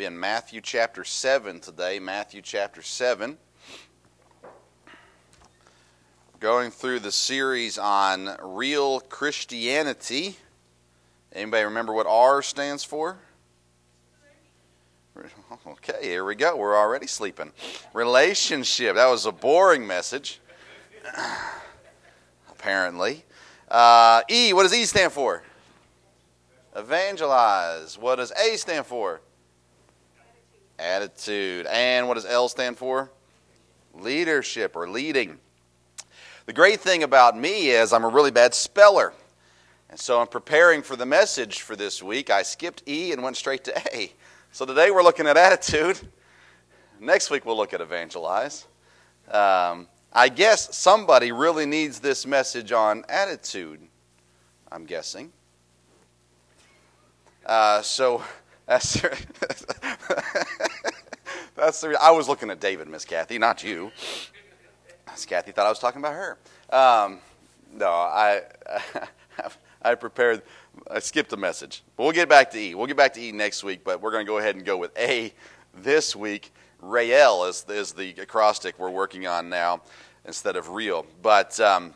be in Matthew chapter 7 today. Matthew chapter 7. Going through the series on real Christianity. Anybody remember what R stands for? Okay, here we go. We're already sleeping. Relationship. That was a boring message. Apparently. Uh, e, what does E stand for? Evangelize. What does A stand for? Attitude. And what does L stand for? Leadership or leading. The great thing about me is I'm a really bad speller. And so I'm preparing for the message for this week. I skipped E and went straight to A. So today we're looking at attitude. Next week we'll look at evangelize. Um, I guess somebody really needs this message on attitude, I'm guessing. Uh, so that's that's the. I was looking at David, Miss Kathy, not you. Miss Kathy thought I was talking about her. Um, no, I I prepared. I skipped a message, but we'll get back to E. We'll get back to E next week, but we're going to go ahead and go with A this week. Rael is, is the acrostic we're working on now instead of real. But um,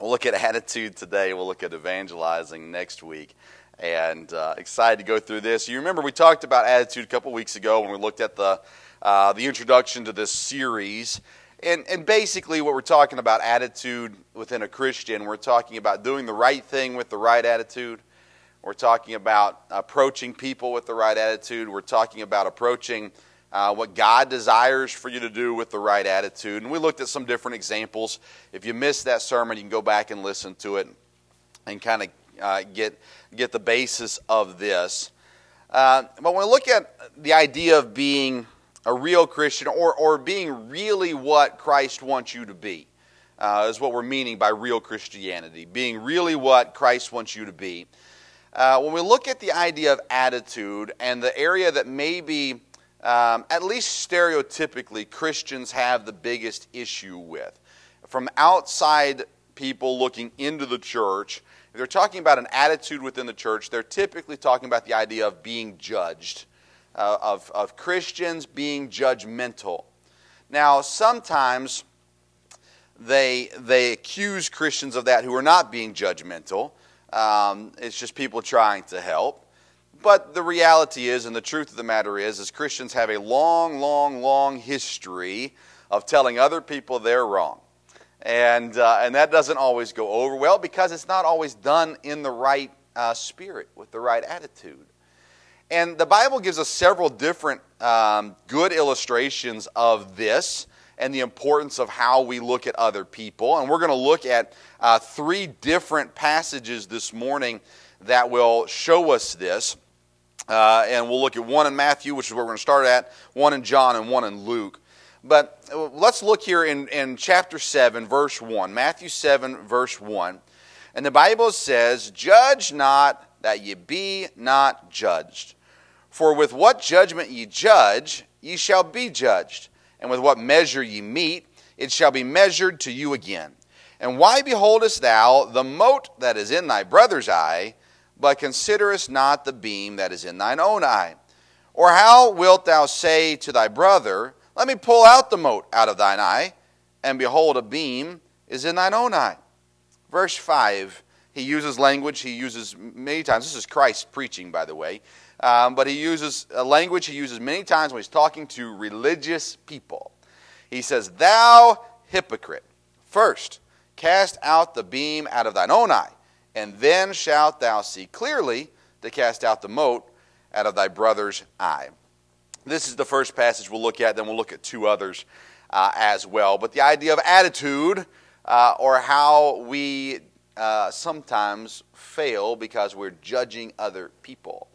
we'll look at attitude today. We'll look at evangelizing next week and uh, excited to go through this. You remember we talked about attitude a couple weeks ago when we looked at the uh, the introduction to this series. And, and basically, what we're talking about attitude within a Christian, we're talking about doing the right thing with the right attitude. We're talking about approaching people with the right attitude. We're talking about approaching uh, what God desires for you to do with the right attitude. And we looked at some different examples. If you missed that sermon, you can go back and listen to it and kind of uh, get, get the basis of this. Uh, but when we look at the idea of being a real Christian or, or being really what Christ wants you to be, uh, is what we're meaning by real Christianity. Being really what Christ wants you to be. Uh, when we look at the idea of attitude and the area that maybe, um, at least stereotypically, Christians have the biggest issue with, from outside people looking into the church, if they're talking about an attitude within the church, they're typically talking about the idea of being judged, uh, of, of Christians being judgmental. Now, sometimes they, they accuse Christians of that who are not being judgmental. Um, it's just people trying to help. But the reality is, and the truth of the matter is, is Christians have a long, long, long history of telling other people they're wrong. And, uh, and that doesn't always go over well because it's not always done in the right uh, spirit, with the right attitude. And the Bible gives us several different um, good illustrations of this and the importance of how we look at other people. And we're going to look at uh, three different passages this morning that will show us this. Uh, and we'll look at one in Matthew, which is where we're going to start at, one in John, and one in Luke. But let's look here in, in chapter 7, verse 1. Matthew 7, verse 1. And the Bible says, Judge not that ye be not judged. For with what judgment ye judge, ye shall be judged. And with what measure ye meet, it shall be measured to you again. And why beholdest thou the mote that is in thy brother's eye, but considerest not the beam that is in thine own eye? Or how wilt thou say to thy brother, let me pull out the mote out of thine eye, and behold, a beam is in thine own eye. Verse 5, he uses language he uses many times. This is Christ preaching, by the way. Um, but he uses a language he uses many times when he's talking to religious people. He says, Thou hypocrite, first cast out the beam out of thine own eye, and then shalt thou see clearly to cast out the mote out of thy brother's eye. This is the first passage we'll look at, then we'll look at two others uh, as well. But the idea of attitude, uh, or how we uh, sometimes fail because we're judging other people.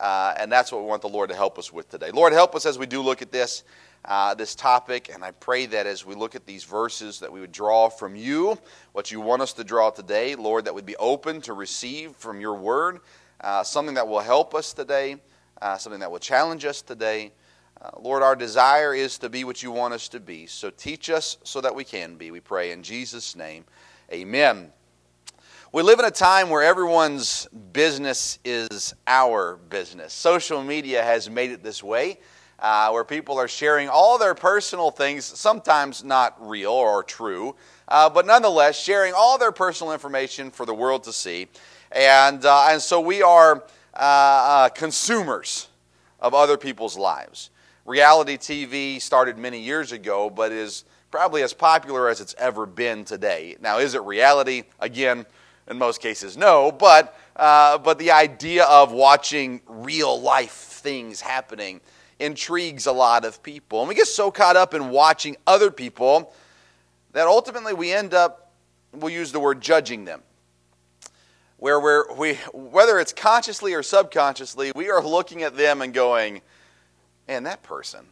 Uh, and that's what we want the Lord to help us with today. Lord, help us as we do look at this. Uh, this topic, and I pray that as we look at these verses, that we would draw from you what you want us to draw today, Lord, that we'd be open to receive from your word uh, something that will help us today, uh, something that will challenge us today. Uh, Lord, our desire is to be what you want us to be. So teach us so that we can be, we pray in Jesus' name. Amen. We live in a time where everyone's business is our business. Social media has made it this way, uh, where people are sharing all their personal things, sometimes not real or true, uh, but nonetheless sharing all their personal information for the world to see. And, uh, and so we are uh, uh, consumers of other people's lives. Reality TV started many years ago, but is probably as popular as it's ever been today. Now, is it reality? Again, in most cases, no. But, uh, but the idea of watching real life things happening intrigues a lot of people. And we get so caught up in watching other people that ultimately we end up, we'll use the word judging them. Where we're, we, whether it's consciously or subconsciously, we are looking at them and going, man, that person,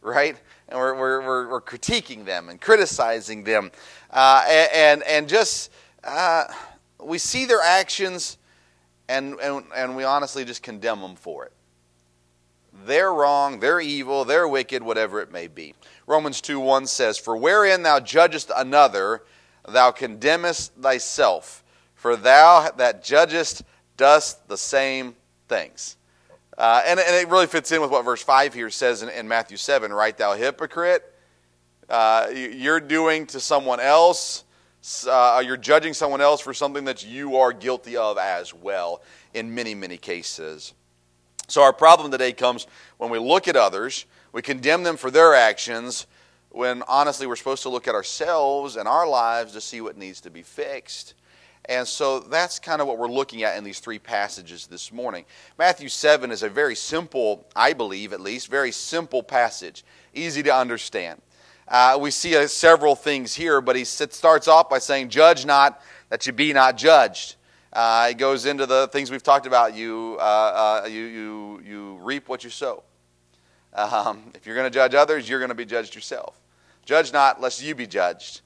right? And we're, we're, we're, critiquing them and criticizing them. Uh, and, and just, uh, we see their actions and, and, and we honestly just condemn them for it. They're wrong, they're evil, they're wicked, whatever it may be. Romans 2 1 says, For wherein thou judgest another, thou condemnest thyself, for thou that judgest dost the same things. Uh, and, and, it really fits in with what verse 5 here says in, in Matthew 7, right? Thou hypocrite, uh, you're doing to someone else uh, you're judging someone else for something that you are guilty of as well in many, many cases. So, our problem today comes when we look at others, we condemn them for their actions, when honestly we're supposed to look at ourselves and our lives to see what needs to be fixed. And so that's kind of what we're looking at in these three passages this morning. Matthew 7 is a very simple, I believe at least, very simple passage, easy to understand. Uh, we see uh, several things here, but he starts off by saying, Judge not, that you be not judged. Uh, it goes into the things we've talked about. You, uh, uh, you, you, you reap what you sow. Um, if you're going to judge others, you're going to be judged yourself. Judge not, lest you be judged.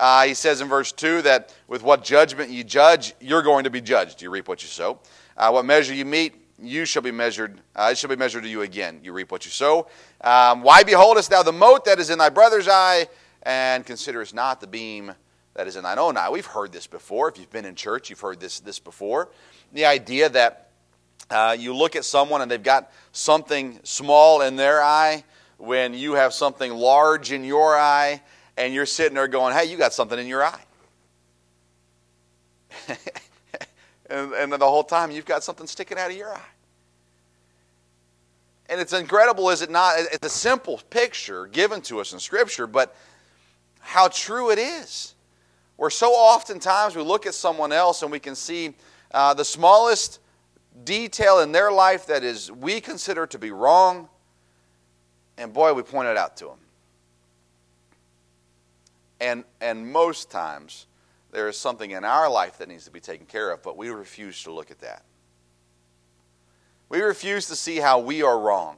Uh, he says in verse 2 that with what judgment you judge, you're going to be judged. You reap what you sow. what measure you meet, you shall be measured, uh, it shall be measured to you again. You reap what you sow. Um, why beholdest thou the mote that is in thy brother's eye, and considerest not the beam that is in thine own eye? We've heard this before. If you've been in church, you've heard this, this before. The idea that uh, you look at someone and they've got something small in their eye when you have something large in your eye, and you're sitting there going, hey, you got something in your eye. and, and the whole time you've got something sticking out of your eye. And it's incredible, is it not? It's a simple picture given to us in Scripture, but how true it is. Where so oftentimes we look at someone else and we can see uh, the smallest detail in their life that is we consider to be wrong, and boy, we point it out to them. And, and most times, there is something in our life that needs to be taken care of, but we refuse to look at that. We refuse to see how we are wrong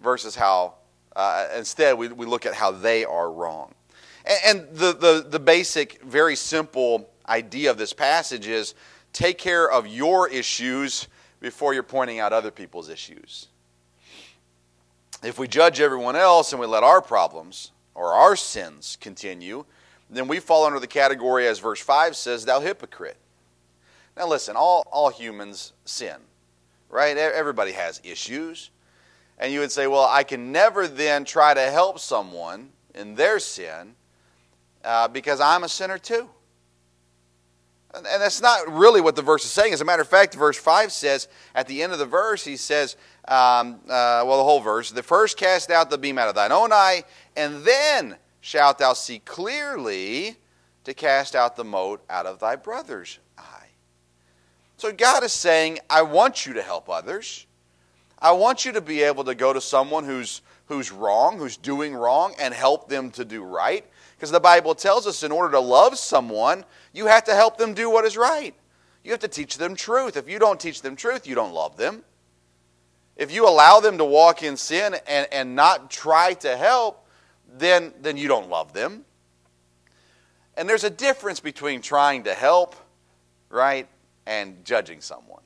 versus how, uh, instead, we, we look at how they are wrong. And, and the, the, the basic, very simple idea of this passage is take care of your issues before you're pointing out other people's issues. If we judge everyone else and we let our problems or our sins continue, then we fall under the category, as verse 5 says, thou hypocrite. Now, listen, all, all humans sin, right? Everybody has issues. And you would say, well, I can never then try to help someone in their sin uh, because I'm a sinner too. And, that's not really what the verse is saying. As a matter of fact, verse 5 says, at the end of the verse, he says, um, uh, well, the whole verse, the first cast out the beam out of thine own eye, and then shalt thou see clearly to cast out the mote out of thy brother's eye. So God is saying, I want you to help others. I want you to be able to go to someone who's, who's wrong, who's doing wrong, and help them to do right. Because the Bible tells us in order to love someone, you have to help them do what is right. You have to teach them truth. If you don't teach them truth, you don't love them. If you allow them to walk in sin and, and not try to help, then, then you don't love them. And there's a difference between trying to help, right, and judging someone.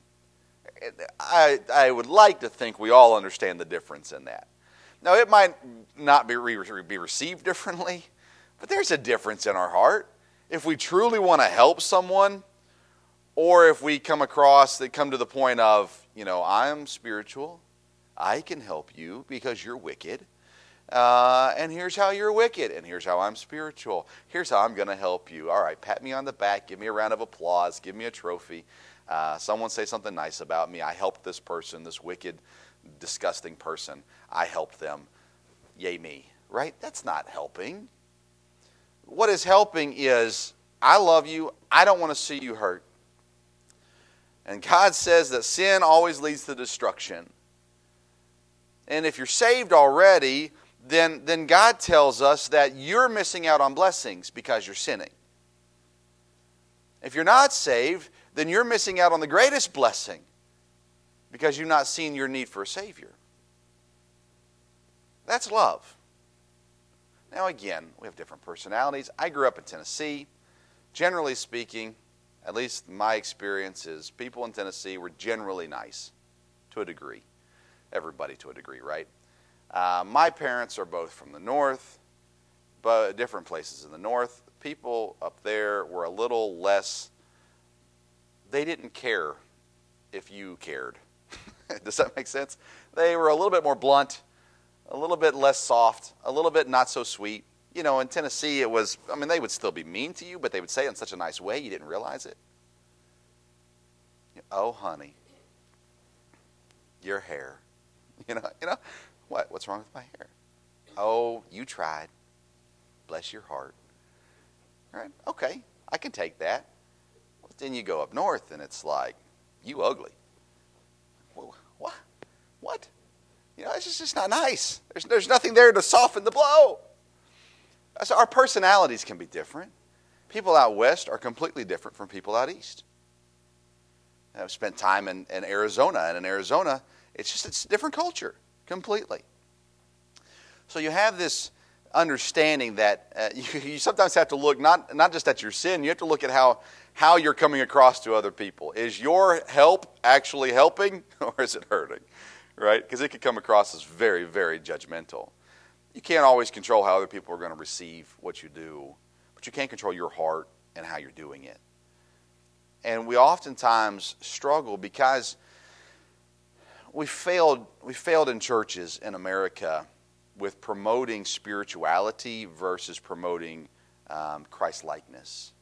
I, I would like to think we all understand the difference in that. Now, it might not be, be received differently, but there's a difference in our heart. If we truly want to help someone, or if we come across that come to the point of, you know, I'm spiritual, I can help you because you're wicked. Uh, and here's how you're wicked, and here's how I'm spiritual. Here's how I'm going to help you. All right, pat me on the back, give me a round of applause, give me a trophy. Uh, someone say something nice about me. I helped this person, this wicked, disgusting person. I helped them. Yay, me. Right? That's not helping. What is helping is I love you, I don't want to see you hurt. And God says that sin always leads to destruction. And if you're saved already, then, then God tells us that you're missing out on blessings because you're sinning. If you're not saved, then you're missing out on the greatest blessing because you've not seen your need for a Savior. That's love. Now, again, we have different personalities. I grew up in Tennessee. Generally speaking, at least my experience is people in Tennessee were generally nice to a degree. Everybody to a degree, right? Uh, my parents are both from the north, but different places in the north. People up there were a little less, they didn't care if you cared. Does that make sense? They were a little bit more blunt, a little bit less soft, a little bit not so sweet. You know, in Tennessee, it was, I mean, they would still be mean to you, but they would say it in such a nice way you didn't realize it. Oh, honey, your hair. You know, you know, what? What's wrong with my hair? Oh, you tried. Bless your heart. All right, okay, I can take that. Then you go up north and it's like, you ugly. What? What? You know, it's just, not nice. There's, there's nothing there to soften the blow. So our personalities can be different. People out west are completely different from people out east. I've spent time in, in Arizona, and in Arizona, it's just it's a different culture completely. So you have this understanding that uh, you, you, sometimes have to look not, not just at your sin, you have to look at how, how you're coming across to other people. Is your help actually helping or is it hurting? Right? Because it could come across as very, very judgmental. You can't always control how other people are going to receive what you do, but you can control your heart and how you're doing it. And we oftentimes struggle because we failed, we failed in churches in America with promoting spirituality versus promoting um, Christ likeness.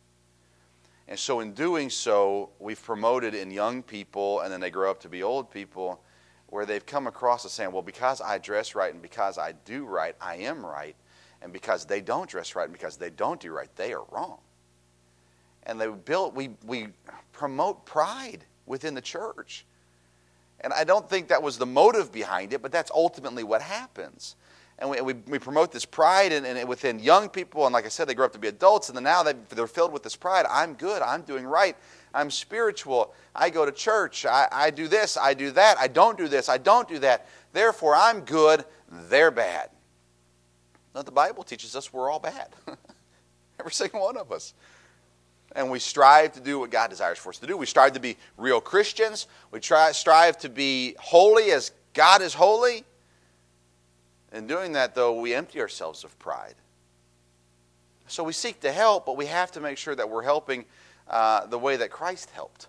And so, in doing so, we've promoted in young people, and then they grow up to be old people, where they've come across as saying, Well, because I dress right and because I do right, I am right. And because they don't dress right and because they don't do right, they are wrong. And they built, we, we promote pride within the church. And I don't think that was the motive behind it, but that's ultimately what happens. And we, we, we promote this pride and, and within young people, and like I said, they grow up to be adults, and then now they, they're filled with this pride. I'm good, I'm doing right, I'm spiritual, I go to church, I, I do this, I do that, I don't do this, I don't do that. Therefore, I'm good, they're bad. Now, the Bible teaches us we're all bad. Every single one of us and we strive to do what God desires for us to do. We strive to be real Christians. We try, strive to be holy as God is holy. In doing that, though, we empty ourselves of pride. So we seek to help, but we have to make sure that we're helping uh, the way that Christ helped,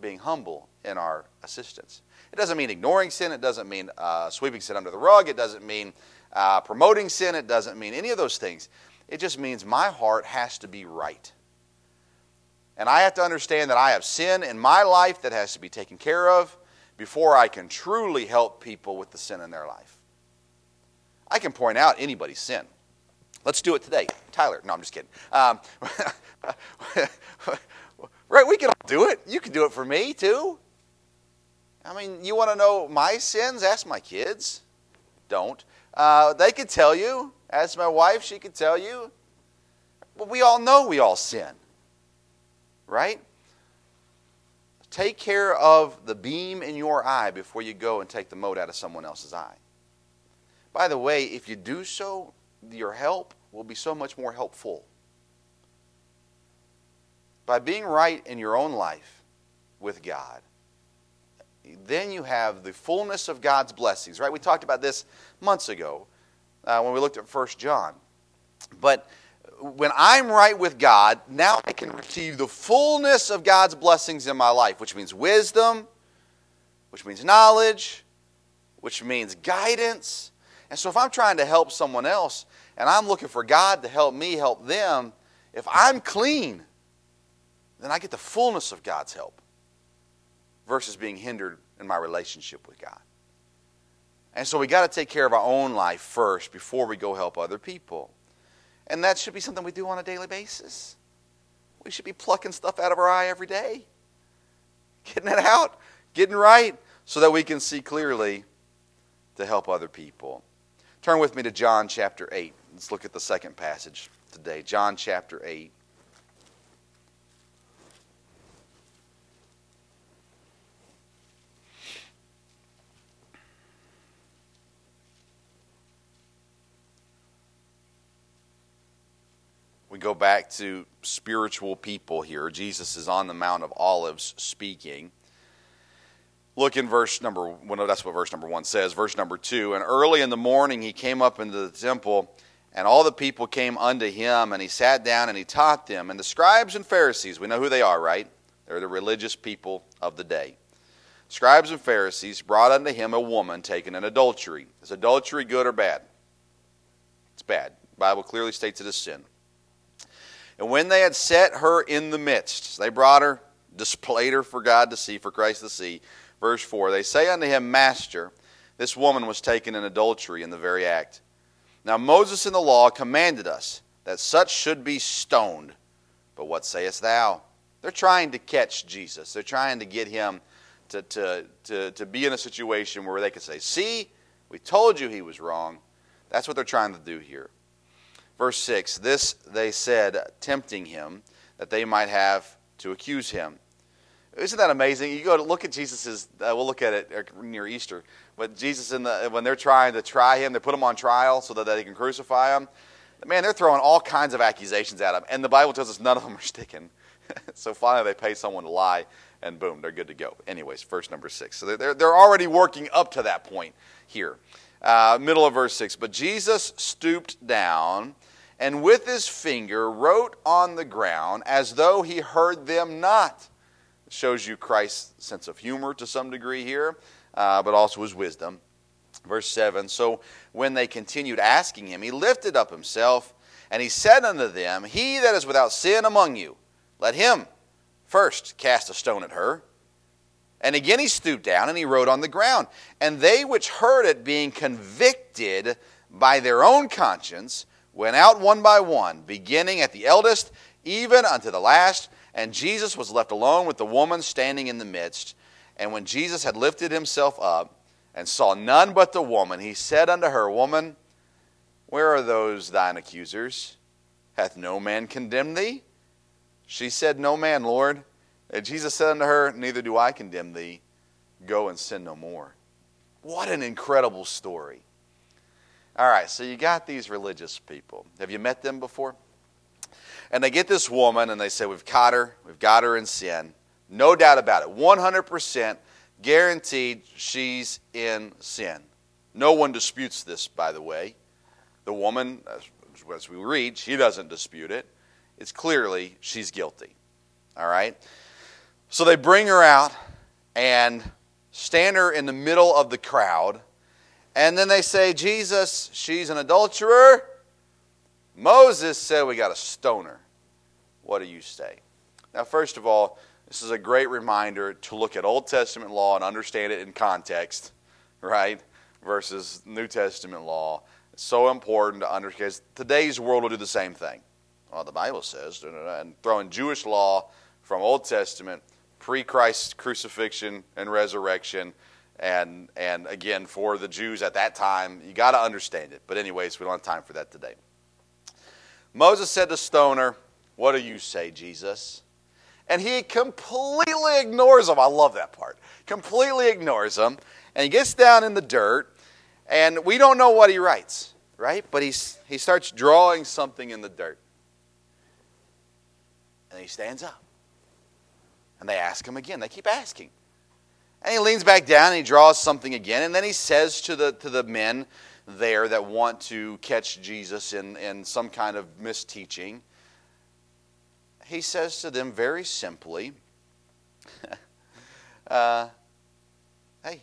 being humble in our assistance. It doesn't mean ignoring sin. It doesn't mean uh, sweeping sin under the rug. It doesn't mean uh, promoting sin. It doesn't mean any of those things. It just means my heart has to be right. And I have to understand that I have sin in my life that has to be taken care of before I can truly help people with the sin in their life. I can point out anybody's sin. Let's do it today. Tyler. No, I'm just kidding. Um, right, we can all do it. You can do it for me too. I mean, you want to know my sins? Ask my kids. Don't. Uh, they could tell you. Ask my wife, she could tell you. But we all know we all sin. Right? Take care of the beam in your eye before you go and take the mote out of someone else's eye. By the way, if you do so, your help will be so much more helpful. By being right in your own life with God, then you have the fullness of God's blessings, right? We talked about this months ago uh, when we looked at First John. But when I'm right with God, now I can receive the fullness of God's blessings in my life, which means wisdom, which means knowledge, which means guidance. And so if I'm trying to help someone else and I'm looking for God to help me help them, if I'm clean, then I get the fullness of God's help versus being hindered in my relationship with God. And so we got to take care of our own life first before we go help other people. And that should be something we do on a daily basis. We should be plucking stuff out of our eye every day, getting it out, getting right, so that we can see clearly to help other people. Turn with me to John chapter 8. Let's look at the second passage today. John chapter 8. We go back to spiritual people here. Jesus is on the Mount of Olives speaking. Look in verse number one. Well, that's what verse number one says. Verse number two. And early in the morning he came up into the temple, and all the people came unto him, and he sat down and he taught them. And the scribes and Pharisees, we know who they are, right? They're the religious people of the day. Scribes and Pharisees brought unto him a woman taken in adultery. Is adultery good or bad? It's bad. The Bible clearly states it is sin. And when they had set her in the midst, they brought her, displayed her for God to see, for Christ to see. Verse 4 They say unto him, Master, this woman was taken in adultery in the very act. Now Moses in the law commanded us that such should be stoned. But what sayest thou? They're trying to catch Jesus. They're trying to get him to, to, to, to be in a situation where they could say, See, we told you he was wrong. That's what they're trying to do here. Verse 6 This they said, tempting him, that they might have to accuse him. Isn't that amazing? You go to look at Jesus's. Uh, we'll look at it uh, near Easter. But Jesus, in the, when they're trying to try him, they put him on trial so that they can crucify him. Man, they're throwing all kinds of accusations at him, and the Bible tells us none of them are sticking. so finally, they pay someone to lie, and boom, they're good to go. Anyways, verse number six. So they're they're already working up to that point here. Uh, middle of verse 6. But Jesus stooped down and with his finger wrote on the ground as though he heard them not. Shows you Christ's sense of humor to some degree here, uh, but also his wisdom. Verse 7 So when they continued asking him, he lifted up himself, and he said unto them, He that is without sin among you, let him first cast a stone at her. And again he stooped down and he wrote on the ground. And they which heard it, being convicted by their own conscience, went out one by one, beginning at the eldest, even unto the last. And Jesus was left alone with the woman standing in the midst. And when Jesus had lifted himself up and saw none but the woman, he said unto her, Woman, where are those thine accusers? Hath no man condemned thee? She said, No man, Lord. And Jesus said unto her, Neither do I condemn thee. Go and sin no more. What an incredible story. All right, so you got these religious people. Have you met them before? And they get this woman and they say, We've caught her, we've got her in sin. No doubt about it. 100% guaranteed she's in sin. No one disputes this, by the way. The woman, as we read, she doesn't dispute it. It's clearly she's guilty. All right? So they bring her out and stand her in the middle of the crowd and then they say, Jesus, she's an adulterer. Moses said we got to stone her. What do you say? Now, first of all, this is a great reminder to look at Old Testament law and understand it in context, right? Versus New Testament law. It's so important to understand today's world will do the same thing. Well, the Bible says, and throwing Jewish law from Old Testament, pre Christ crucifixion and resurrection, and, and again, for the Jews at that time, you got to understand it. But, anyways, we don't have time for that today. Moses said to Stoner, What do you say, Jesus? And he completely ignores him. I love that part. Completely ignores him. And he gets down in the dirt, and we don't know what he writes, right? But he's, he starts drawing something in the dirt. And he stands up. And they ask him again. They keep asking. And he leans back down and he draws something again. And then he says to the, to the men, there that want to catch Jesus in, in some kind of misteaching, he says to them very simply, uh, Hey,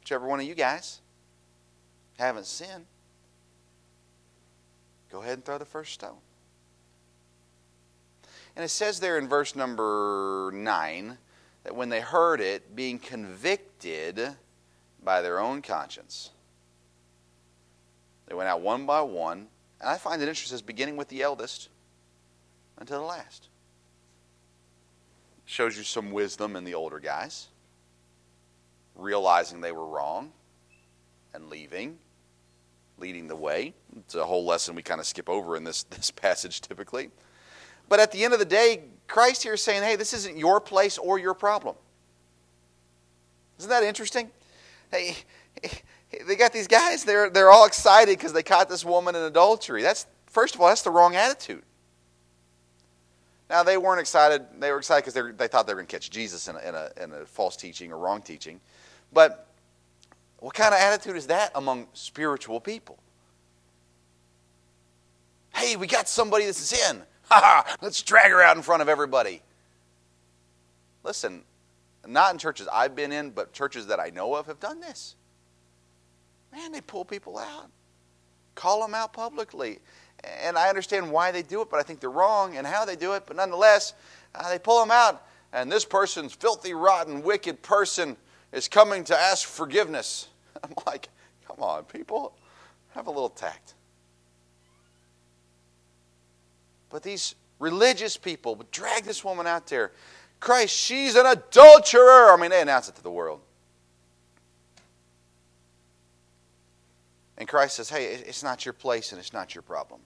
whichever one of you guys haven't sinned, go ahead and throw the first stone. And it says there in verse number 9 that when they heard it, being convicted by their own conscience, they went out one by one. And I find it interesting, beginning with the eldest until the last. Shows you some wisdom in the older guys, realizing they were wrong and leaving, leading the way. It's a whole lesson we kind of skip over in this, this passage typically. But at the end of the day, Christ here is saying, hey, this isn't your place or your problem. Isn't that interesting? Hey, they got these guys, they're, they're all excited because they caught this woman in adultery. That's, first of all, that's the wrong attitude. Now, they weren't excited. They were excited because they thought they were going to catch Jesus in a, in, a, in a false teaching or wrong teaching. But what kind of attitude is that among spiritual people? Hey, we got somebody that's in. Ha! Let's drag her out in front of everybody. Listen, not in churches I've been in, but churches that I know of have done this. Man, they pull people out, call them out publicly. And I understand why they do it, but I think they're wrong and how they do it. But nonetheless, uh, they pull them out, and this person's filthy, rotten, wicked person is coming to ask forgiveness. I'm like, come on, people, have a little tact. But these religious people would drag this woman out there. Christ, she's an adulterer. I mean, they announce it to the world. And Christ says, hey, it's not your place and it's not your problem.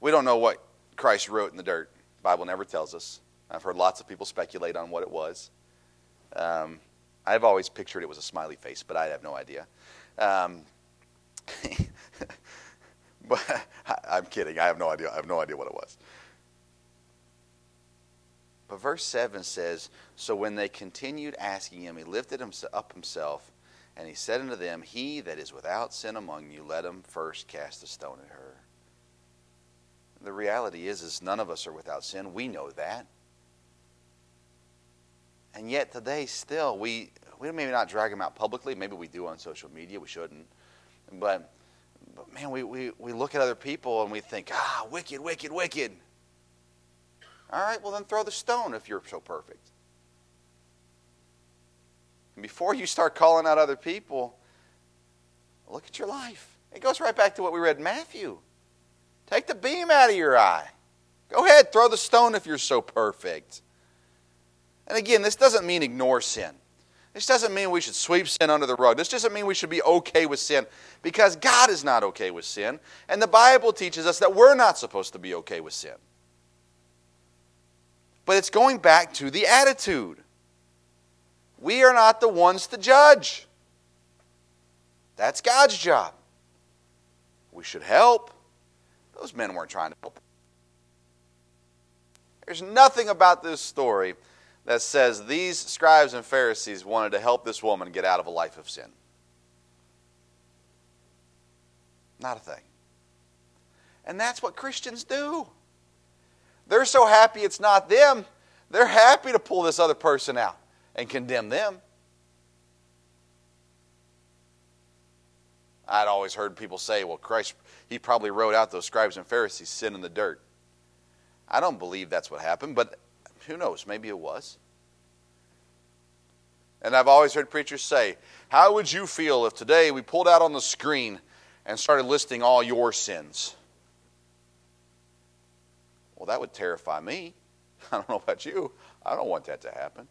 We don't know what Christ wrote in the dirt. The Bible never tells us. I've heard lots of people speculate on what it was. Um, I've always pictured it was a smiley face, but I have no idea. Um, but I'm kidding. I have no idea. I have no idea what it was. But verse 7 says, So when they continued asking him, he lifted up himself, and he said unto them, He that is without sin among you, let him first cast a stone at her. The reality is, is none of us are without sin. We know that. And yet today, still, we, we maybe not drag them out publicly. Maybe we do on social media. We shouldn't. But, but man, we, we, we look at other people and we think, ah, wicked, wicked, wicked. All right, well, then throw the stone if you're so perfect. And before you start calling out other people, look at your life. It goes right back to what we read in Matthew. Take the beam out of your eye. Go ahead, throw the stone if you're so perfect. And again, this doesn't mean ignore sin. This doesn't mean we should sweep sin under the rug. This doesn't mean we should be okay with sin because God is not okay with sin. And the Bible teaches us that we're not supposed to be okay with sin. But it's going back to the attitude. We are not the ones to judge. That's God's job. We should help. Those men weren't trying to help. There's nothing about this story that says these scribes and Pharisees wanted to help this woman get out of a life of sin. Not a thing. And that's what Christians do. They're so happy it's not them, they're happy to pull this other person out and condemn them. I'd always heard people say, well, Christ, he probably wrote out those scribes and Pharisees sin in the dirt. I don't believe that's what happened, but who knows? Maybe it was. And I've always heard preachers say, How would you feel if today we pulled out on the screen and started listing all your sins? Well, that would terrify me. I don't know about you. I don't want that to happen.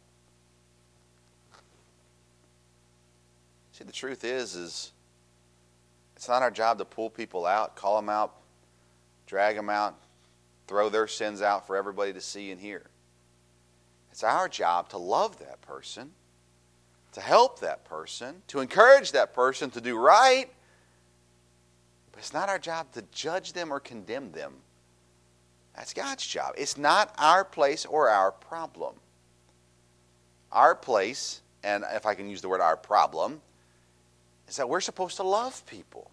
See, the truth is, is it's not our job to pull people out, call them out, drag them out, throw their sins out for everybody to see and hear. It's our job to love that person, to help that person, to encourage that person to do right. But it's not our job to judge them or condemn them. That's God's job. It's not our place or our problem. Our place and if I can use the word our problem, is that we're supposed to love people.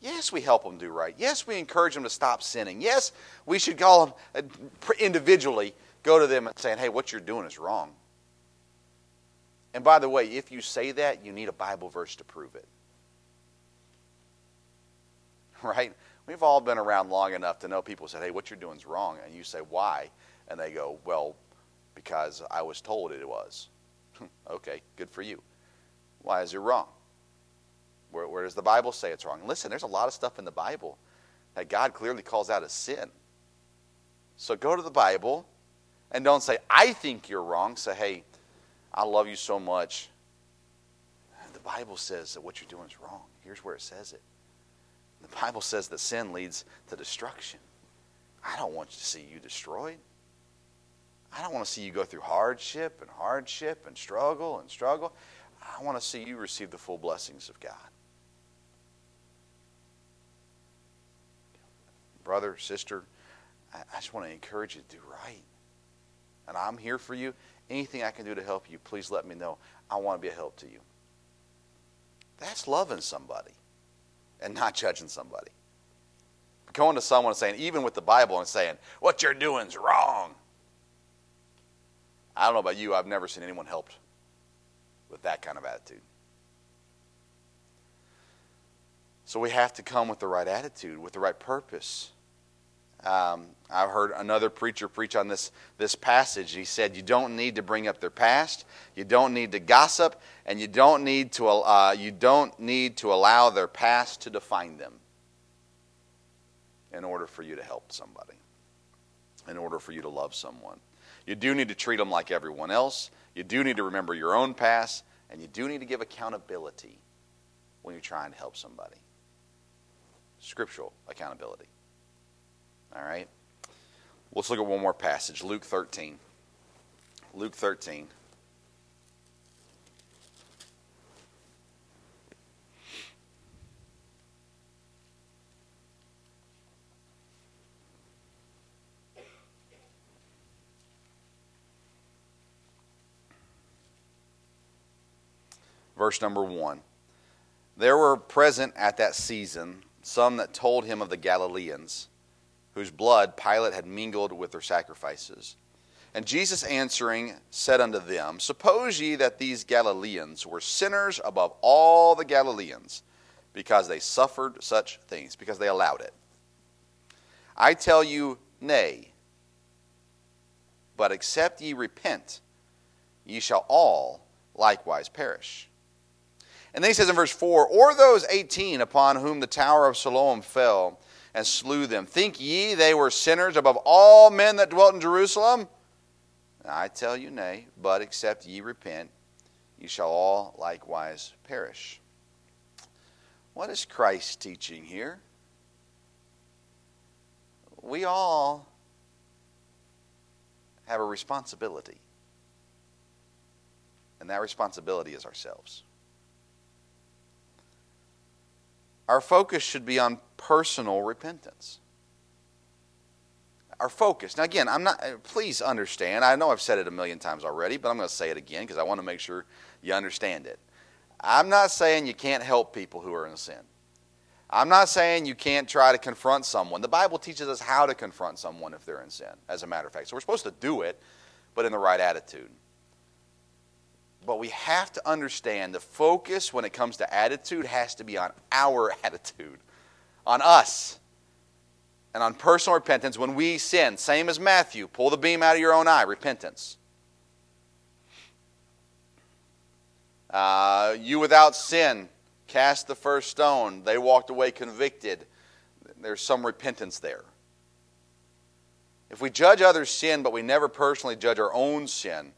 Yes, we help them do right. Yes, we encourage them to stop sinning. Yes, we should call them uh, individually, go to them and saying, hey, what you're doing is wrong. And by the way, if you say that, you need a Bible verse to prove it. Right? We've all been around long enough to know people say, hey, what you're doing is wrong. And you say, why? And they go, well, because I was told it was. okay, good for you. Why is it wrong? Where, where does the Bible say it's wrong? listen, there's a lot of stuff in the Bible that God clearly calls out as sin. So go to the Bible and don't say, I think you're wrong. Say, hey, I love you so much. The Bible says that what you're doing is wrong. Here's where it says it. The Bible says that sin leads to destruction. I don't want to see you destroyed. I don't want to see you go through hardship and hardship and struggle and struggle. I want to see you receive the full blessings of God. Brother, sister, I just want to encourage you to do right. And I'm here for you. Anything I can do to help you, please let me know. I want to be a help to you. That's loving somebody and not judging somebody. Going to someone and saying, even with the Bible, and saying, what you're doing is wrong. I don't know about you, I've never seen anyone helped with that kind of attitude. So we have to come with the right attitude, with the right purpose. Um, I've heard another preacher preach on this, this passage. He said, You don't need to bring up their past, you don't need to gossip, and you don't need to, uh, you don't need to allow their past to define them in order for you to help somebody, in order for you to love someone. You do need to treat them like everyone else. You do need to remember your own past, and you do need to give accountability when you're trying to help somebody. Scriptural accountability. All right? Let's look at one more passage Luke 13. Luke 13. verse number 1. There were present at that season some that told him of the Galileans, whose blood Pilate had mingled with their sacrifices. And Jesus answering said unto them, Suppose ye that these Galileans were sinners above all the Galileans, because they suffered such things, because they allowed it? I tell you, nay. But except ye repent, ye shall all likewise perish. And then he says in verse 4 Or those 18 upon whom the tower of Siloam fell and slew them, think ye they were sinners above all men that dwelt in Jerusalem? I tell you, nay, but except ye repent, ye shall all likewise perish. What is Christ teaching here? We all have a responsibility. And that responsibility is ourselves. Our focus should be on personal repentance. Our focus. Now, again, I'm not, please understand. I know I've said it a million times already, but I'm going to say it again because I want to make sure you understand it. I'm not saying you can't help people who are in sin. I'm not saying you can't try to confront someone. The Bible teaches us how to confront someone if they're in sin, as a matter of fact. So we're supposed to do it, but in the right attitude. But we have to understand the focus when it comes to attitude has to be on our attitude, on us, and on personal repentance when we sin. Same as Matthew pull the beam out of your own eye, repentance. Uh, you without sin, cast the first stone. They walked away convicted. There's some repentance there. If we judge others' sin, but we never personally judge our own sin,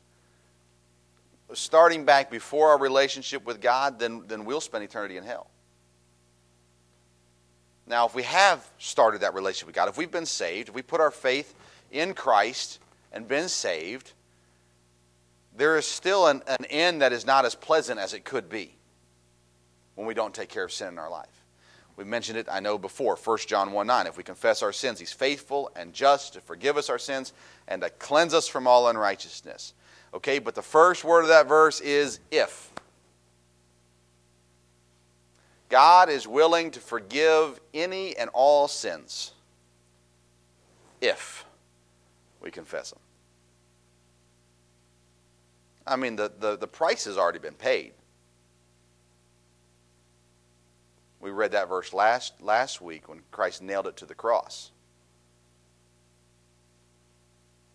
starting back before our relationship with God, then, then we'll spend eternity in hell. Now, if we have started that relationship with God, if we've been saved, if we put our faith in Christ and been saved, there is still an, an end that is not as pleasant as it could be when we don't take care of sin in our life. We mentioned it, I know, before, 1 John 1 9. If we confess our sins, He's faithful and just to forgive us our sins and to cleanse us from all unrighteousness. Okay, but the first word of that verse is if. God is willing to forgive any and all sins if we confess them. I mean, the, the, the price has already been paid. We read that verse last, last week when Christ nailed it to the cross.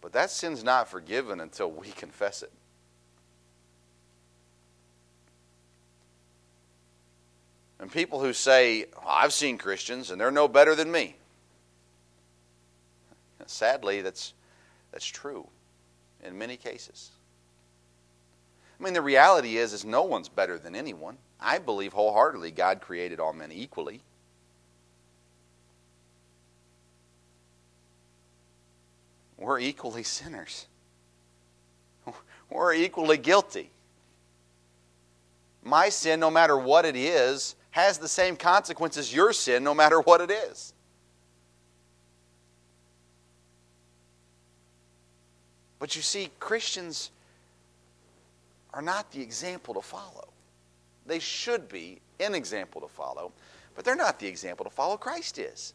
But that sin's not forgiven until we confess it. And people who say, well, I've seen Christians and they're no better than me. Sadly, that's, that's true in many cases. I mean, the reality is, is no one's better than anyone. I believe wholeheartedly God created all men equally. We're equally sinners. We're equally guilty. My sin, no matter what it is, has the same consequences your sin, no matter what it is. But you see, Christians are not the example to follow. They should be an example to follow, but they're not the example to follow. Christ is.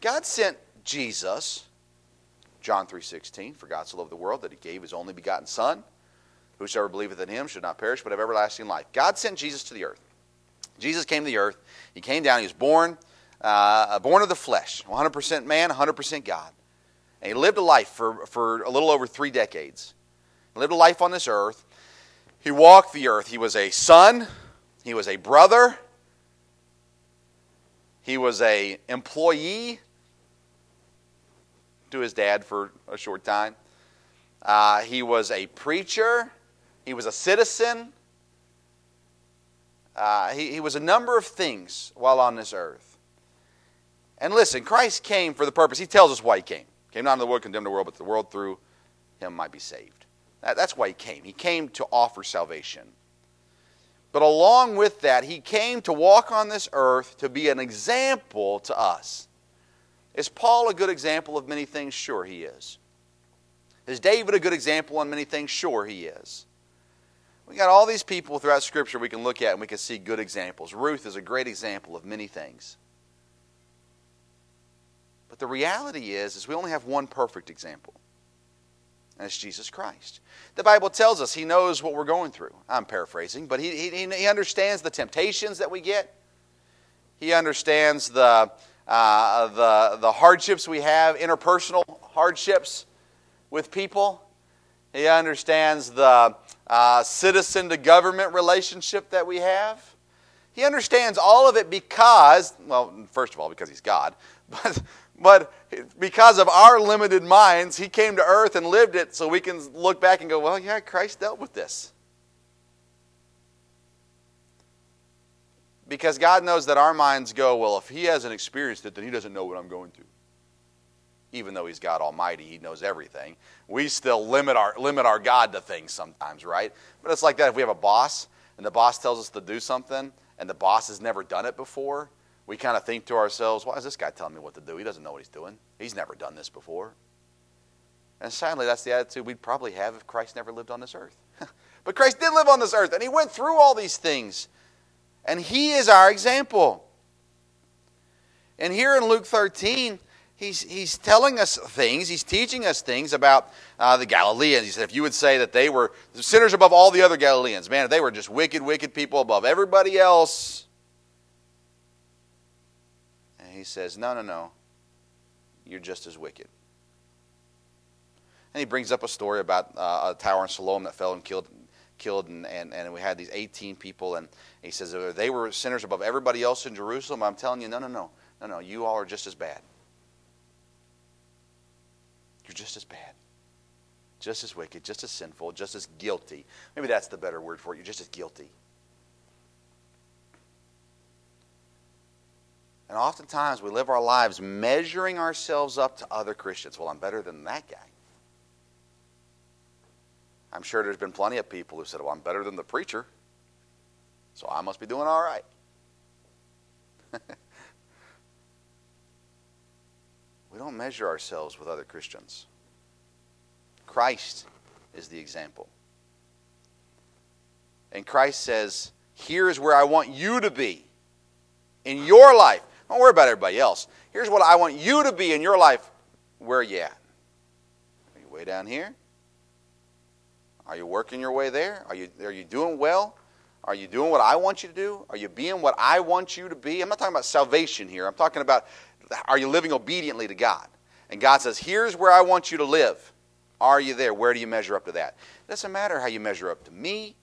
God sent Jesus, John 3:16, for God so loved the world that he gave his only begotten son, whosoever believeth in him should not perish but have everlasting life. God sent Jesus to the earth. Jesus came to the earth. He came down. He was born, uh, born of the flesh, 100% man, 100% God. And he lived a life for, for a little over three decades. He lived a life on this earth. He walked the earth. He was a son. He was a brother. He was a employee to his dad for a short time. Uh, he was a preacher. He was a citizen. Uh, he, he was a number of things while on this earth. And listen, Christ came for the purpose. He tells us why he came. Came not into the world, condemned the world, but the world through him might be saved. That, that's why he came. He came to offer salvation. But along with that, he came to walk on this earth to be an example to us. Is Paul a good example of many things? Sure, he is. Is David a good example on many things? Sure, he is. We got all these people throughout Scripture we can look at and we can see good examples. Ruth is a great example of many things. But the reality is, is we only have one perfect example, and it's Jesus Christ. The Bible tells us He knows what we're going through. I'm paraphrasing, but He, he, he understands the temptations that we get. He understands the, uh, the, the hardships we have, interpersonal hardships with people. He understands the uh, citizen to government relationship that we have. He understands all of it because, well, first of all, because he's God, but but because of our limited minds, he came to earth and lived it so we can look back and go, well, yeah, Christ dealt with this. Because God knows that our minds go, well, if he hasn't experienced it, then he doesn't know what I'm going through. Even though he's God Almighty, he knows everything. We still limit our, limit our God to things sometimes, right? But it's like that if we have a boss and the boss tells us to do something and the boss has never done it before, we kind of think to ourselves, why is this guy telling me what to do? He doesn't know what he's doing. He's never done this before. And sadly, that's the attitude we'd probably have if Christ never lived on this earth. but Christ did live on this earth, and he went through all these things. And he is our example. And here in Luke 13, he's, he's telling us things, he's teaching us things about uh, the Galileans. He said, if you would say that they were sinners above all the other Galileans, man, if they were just wicked, wicked people above everybody else, And he says, No, no, no. You're just as wicked. And he brings up a story about uh, a tower in Siloam that fell and killed, killed and, and, and we had these 18 people. And he says, oh, They were sinners above everybody else in Jerusalem. I'm telling you, no, no, no. No, no. You all are just as bad. You're just as bad. Just as wicked, just as sinful, just as guilty. Maybe that's the better word for it. You're just as guilty. And oftentimes we live our lives measuring ourselves up to other Christians. Well, I'm better than that guy. I'm sure there's been plenty of people who said, Well, I'm better than the preacher, so I must be doing all right. we don't measure ourselves with other Christians. Christ is the example. And Christ says, Here's where I want you to be in your life. Don't worry about everybody else. Here's what I want you to be in your life. Where are you at? Are you way down here? Are you working your way there? Are you, are you doing well? Are you doing what I want you to do? Are you being what I want you to be? I'm not talking about salvation here. I'm talking about are you living obediently to God? And God says, Here's where I want you to live. Are you there? Where do you measure up to that? It doesn't matter how you measure up to me,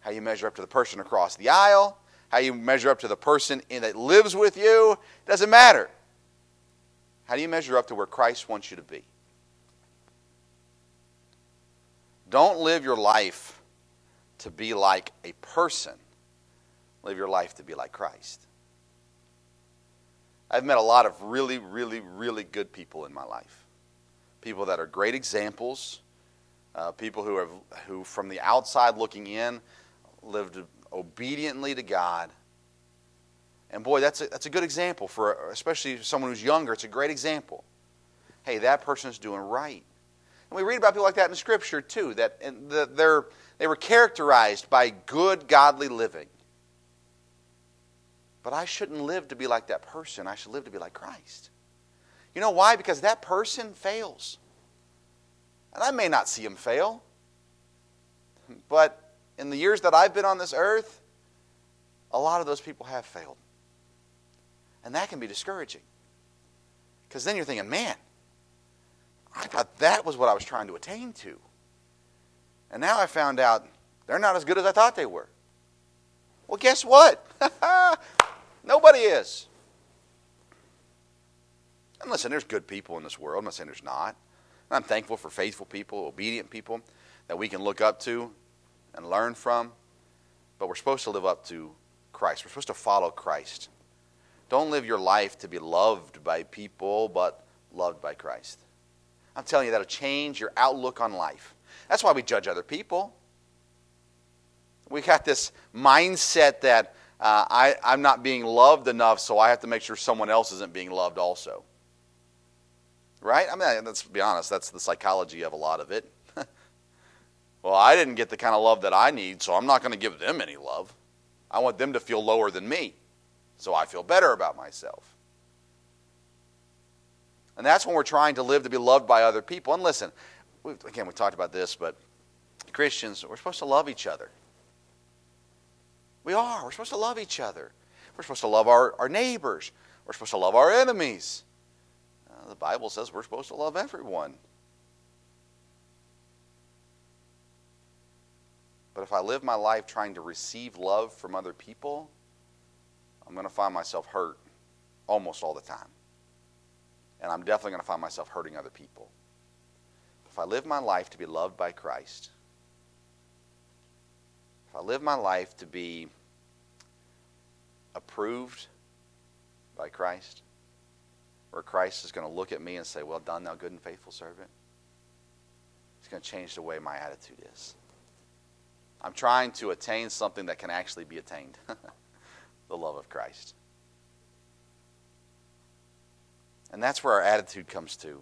how you measure up to the person across the aisle, how you measure up to the person in, that lives with you. It doesn't matter. How do you measure up to where Christ wants you to be? Don't live your life to be like a person. Live your life to be like Christ. I've met a lot of really, really, really good people in my life. People that are great examples, uh, people who have, who from the outside looking in, lived obediently to God. And boy, that's a, that's a good example for especially someone who's younger. It's a great example. Hey, that person is doing right. And we read about people like that in Scripture too, that they're, they were characterized by good, godly living. But I shouldn't live to be like that person. I should live to be like Christ. You know why? Because that person fails. And I may not see him fail. But in the years that I've been on this earth, a lot of those people have failed. And that can be discouraging. Because then you're thinking, man, I thought that was what I was trying to attain to. And now I found out they're not as good as I thought they were. Well, guess what? Nobody is. And listen, there's good people in this world. I'm not saying there's not. And I'm thankful for faithful people, obedient people that we can look up to and learn from. But we're supposed to live up to Christ. We're supposed to follow Christ. Don't live your life to be loved by people, but loved by Christ. I'm telling you, that'll change your outlook on life. That's why we judge other people. We got this mindset that uh, I, I'm not being loved enough, so I have to make sure someone else isn't being loved also. Right? I mean, let's be honest, that's the psychology of a lot of it. well, I didn't get the kind of love that I need, so I'm not going to give them any love. I want them to feel lower than me, so I feel better about myself. And that's when we're trying to live to be loved by other people. And listen, again, we talked about this, but Christians, we're supposed to love each other. We are. We're supposed to love each other. We're supposed to love our, our neighbors. We're supposed to love our enemies. Uh, the Bible says we're supposed to love everyone. But if I live my life trying to receive love from other people, I'm going to find myself hurt almost all the time and I'm definitely going to find myself hurting other people. If I live my life to be loved by Christ, if I live my life to be approved by Christ, where Christ is going to look at me and say, Well done, thou good and faithful servant, it's going to change the way my attitude is. I'm trying to attain something that can actually be attained the love of Christ. And that's where our attitude comes to.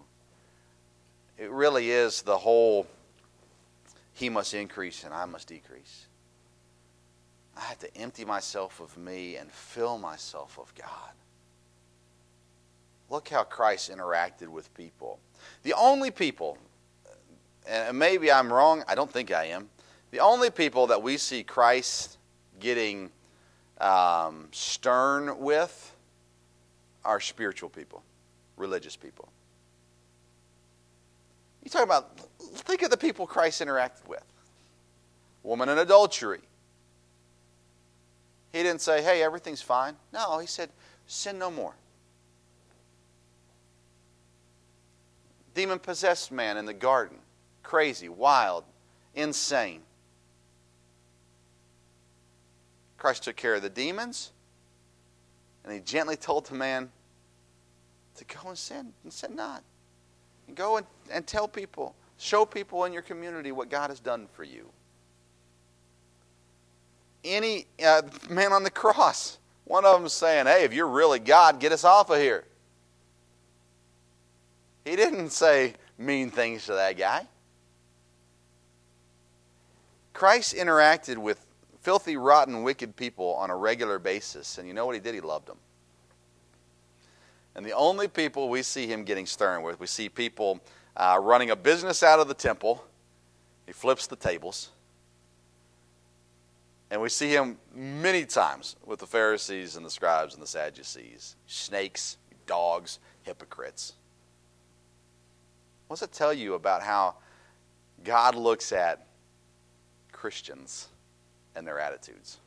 It really is the whole he must increase and I must decrease. I have to empty myself of me and fill myself of God. Look how Christ interacted with people. The only people, and maybe I'm wrong, I don't think I am, the only people that we see Christ getting um, stern with are spiritual people religious people. You talk about, think of the people Christ interacted with. Woman in adultery. He didn't say, hey, everything's fine. No, he said, sin no more. Demon possessed man in the garden. Crazy, wild, insane. Christ took care of the demons, and he gently told the man, to go and sin and sin not. And go and, and tell people, show people in your community what God has done for you. Any uh, man on the cross, one of them saying, Hey, if you're really God, get us off of here. He didn't say mean things to that guy. Christ interacted with filthy, rotten, wicked people on a regular basis, and you know what he did? He loved them. And the only people we see him getting stern with, we see people uh, running a business out of the temple. He flips the tables. And we see him many times with the Pharisees and the scribes and the Sadducees snakes, dogs, hypocrites. What does it tell you about how God looks at Christians and their attitudes?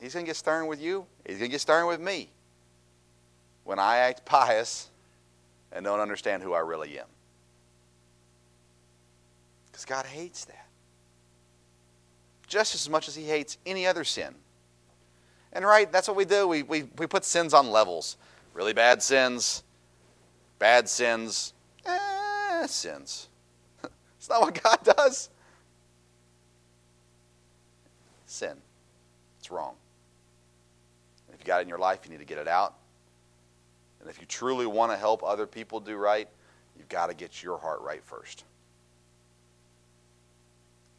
He's going to get stern with you. He's going to get stern with me when I act pious and don't understand who I really am. Because God hates that. Just as much as He hates any other sin. And right, that's what we do. We, we, we put sins on levels. Really bad sins, bad sins, eh, sins. it's not what God does. Sin. It's wrong. Got in your life, you need to get it out. And if you truly want to help other people do right, you've got to get your heart right first.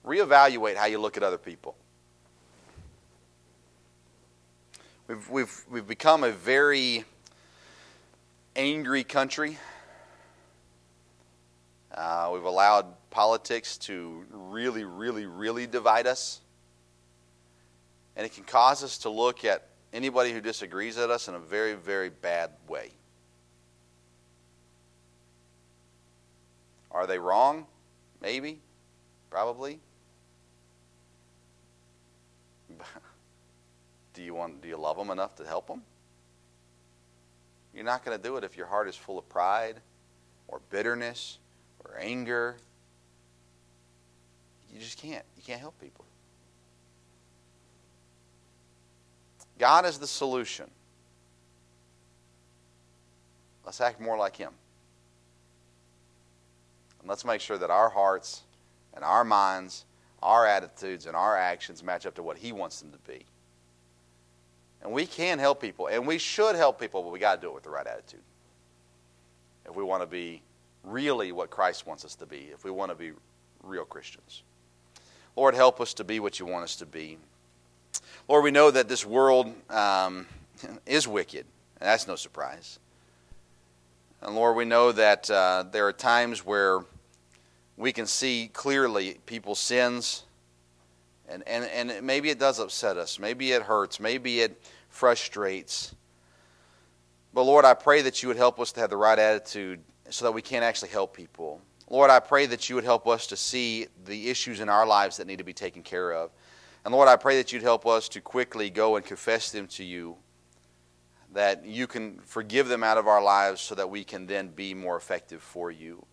Reevaluate how you look at other people. We've, we've, we've become a very angry country. Uh, we've allowed politics to really, really, really divide us. And it can cause us to look at anybody who disagrees with us in a very, very bad way. Are they wrong? Maybe. Probably. do you want do you love them enough to help them? You're not going to do it if your heart is full of pride or bitterness or anger. You just can't. You can't help people. God is the solution. Let's act more like Him. And let's make sure that our hearts and our minds, our attitudes, and our actions match up to what He wants them to be. And we can help people, and we should help people, but we got to do it with the right attitude. If we want to be really what Christ wants us to be, if we want to be real Christians. Lord, help us to be what you want us to be. Lord, we know that this world um, is wicked, and that's no surprise. And Lord, we know that uh, there are times where we can see clearly people's sins, and, and, and maybe it does upset us. Maybe it hurts. Maybe it frustrates. But Lord, I pray that you would help us to have the right attitude so that we can actually help people. Lord, I pray that you would help us to see the issues in our lives that need to be taken care of. And Lord, I pray that you'd help us to quickly go and confess them to you, that you can forgive them out of our lives so that we can then be more effective for you.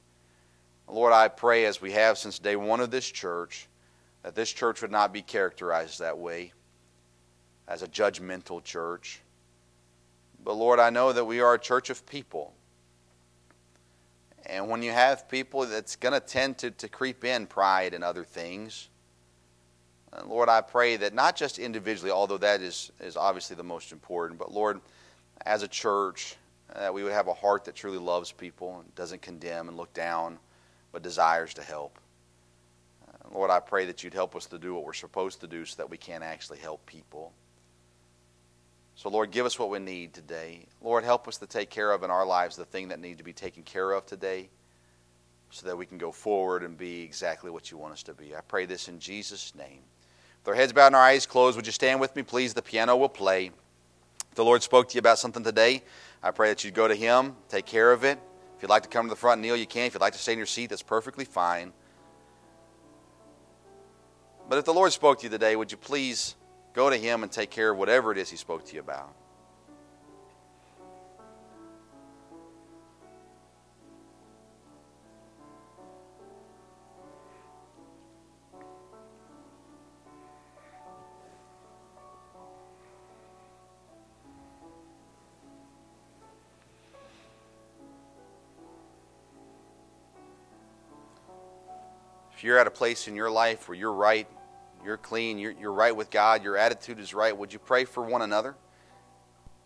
Lord, I pray as we have since day one of this church, that this church would not be characterized that way as a judgmental church. But Lord, I know that we are a church of people. And when you have people that's going to tend to, to creep in pride and other things, and Lord, I pray that not just individually, although that is, is obviously the most important, but Lord, as a church, that we would have a heart that truly loves people and doesn't condemn and look down, but desires to help. Uh, Lord, I pray that you'd help us to do what we're supposed to do so that we can actually help people. So, Lord, give us what we need today. Lord, help us to take care of in our lives the thing that needs to be taken care of today so that we can go forward and be exactly what you want us to be. I pray this in Jesus' name. With our heads bowed and our eyes closed, would you stand with me, please? The piano will play. If the Lord spoke to you about something today, I pray that you'd go to Him, take care of it. If you'd like to come to the front and kneel, you can. If you'd like to stay in your seat, that's perfectly fine. But if the Lord spoke to you today, would you please Go to Him and take care of whatever it is He spoke to you about. You're at a place in your life where you're right you're clean, you're, you're right with God, your attitude is right, would you pray for one another?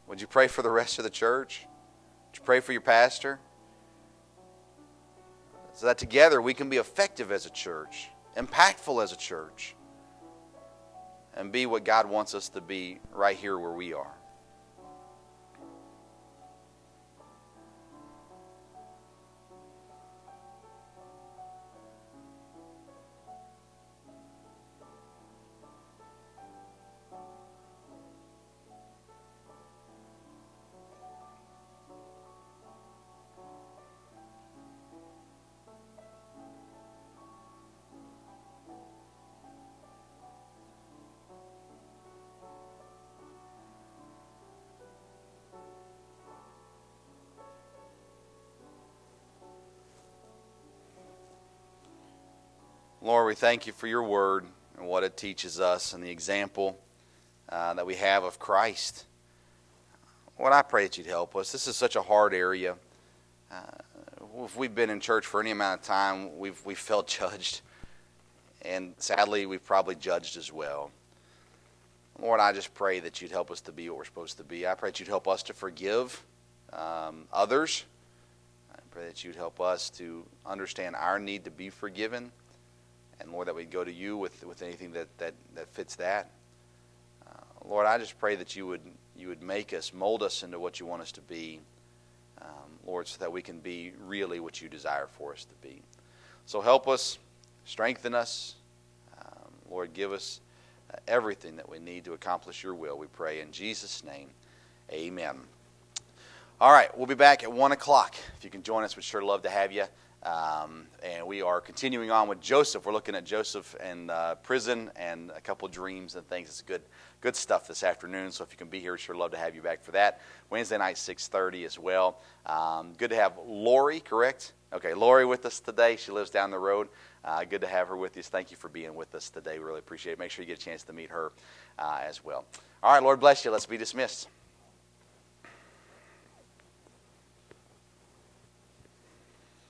Would you pray for the rest of the church? Would you pray for your pastor? so that together we can be effective as a church, impactful as a church, and be what God wants us to be right here where we are. Lord, we thank you for your word and what it teaches us and the example uh, that we have of Christ. Lord, I pray that you'd help us. This is such a hard area. Uh, if we've been in church for any amount of time, we've, we've felt judged. And sadly, we've probably judged as well. Lord, I just pray that you'd help us to be what we're supposed to be. I pray that you'd help us to forgive um, others. I pray that you'd help us to understand our need to be forgiven and Lord, that we'd go to you with, with anything that, that, that fits that. Uh, Lord, I just pray that you would, you would make us, mold us into what you want us to be, um, Lord, so that we can be really what you desire for us to be. So help us, strengthen us. Um, Lord, give us uh, everything that we need to accomplish your will, we pray. In Jesus' name, amen. All right, we'll be back at 1 o'clock. If you can join us, we'd sure love to have you. Um, and we are continuing on with Joseph. We're looking at Joseph in uh, prison and a couple dreams and things. It's good, good stuff this afternoon. So if you can be here, sure love to have you back for that. Wednesday night, six thirty as well. Um, good to have Lori, correct? Okay, Lori with us today. She lives down the road. Uh, good to have her with us. Thank you for being with us today. We Really appreciate it. Make sure you get a chance to meet her uh, as well. All right, Lord bless you. Let's be dismissed.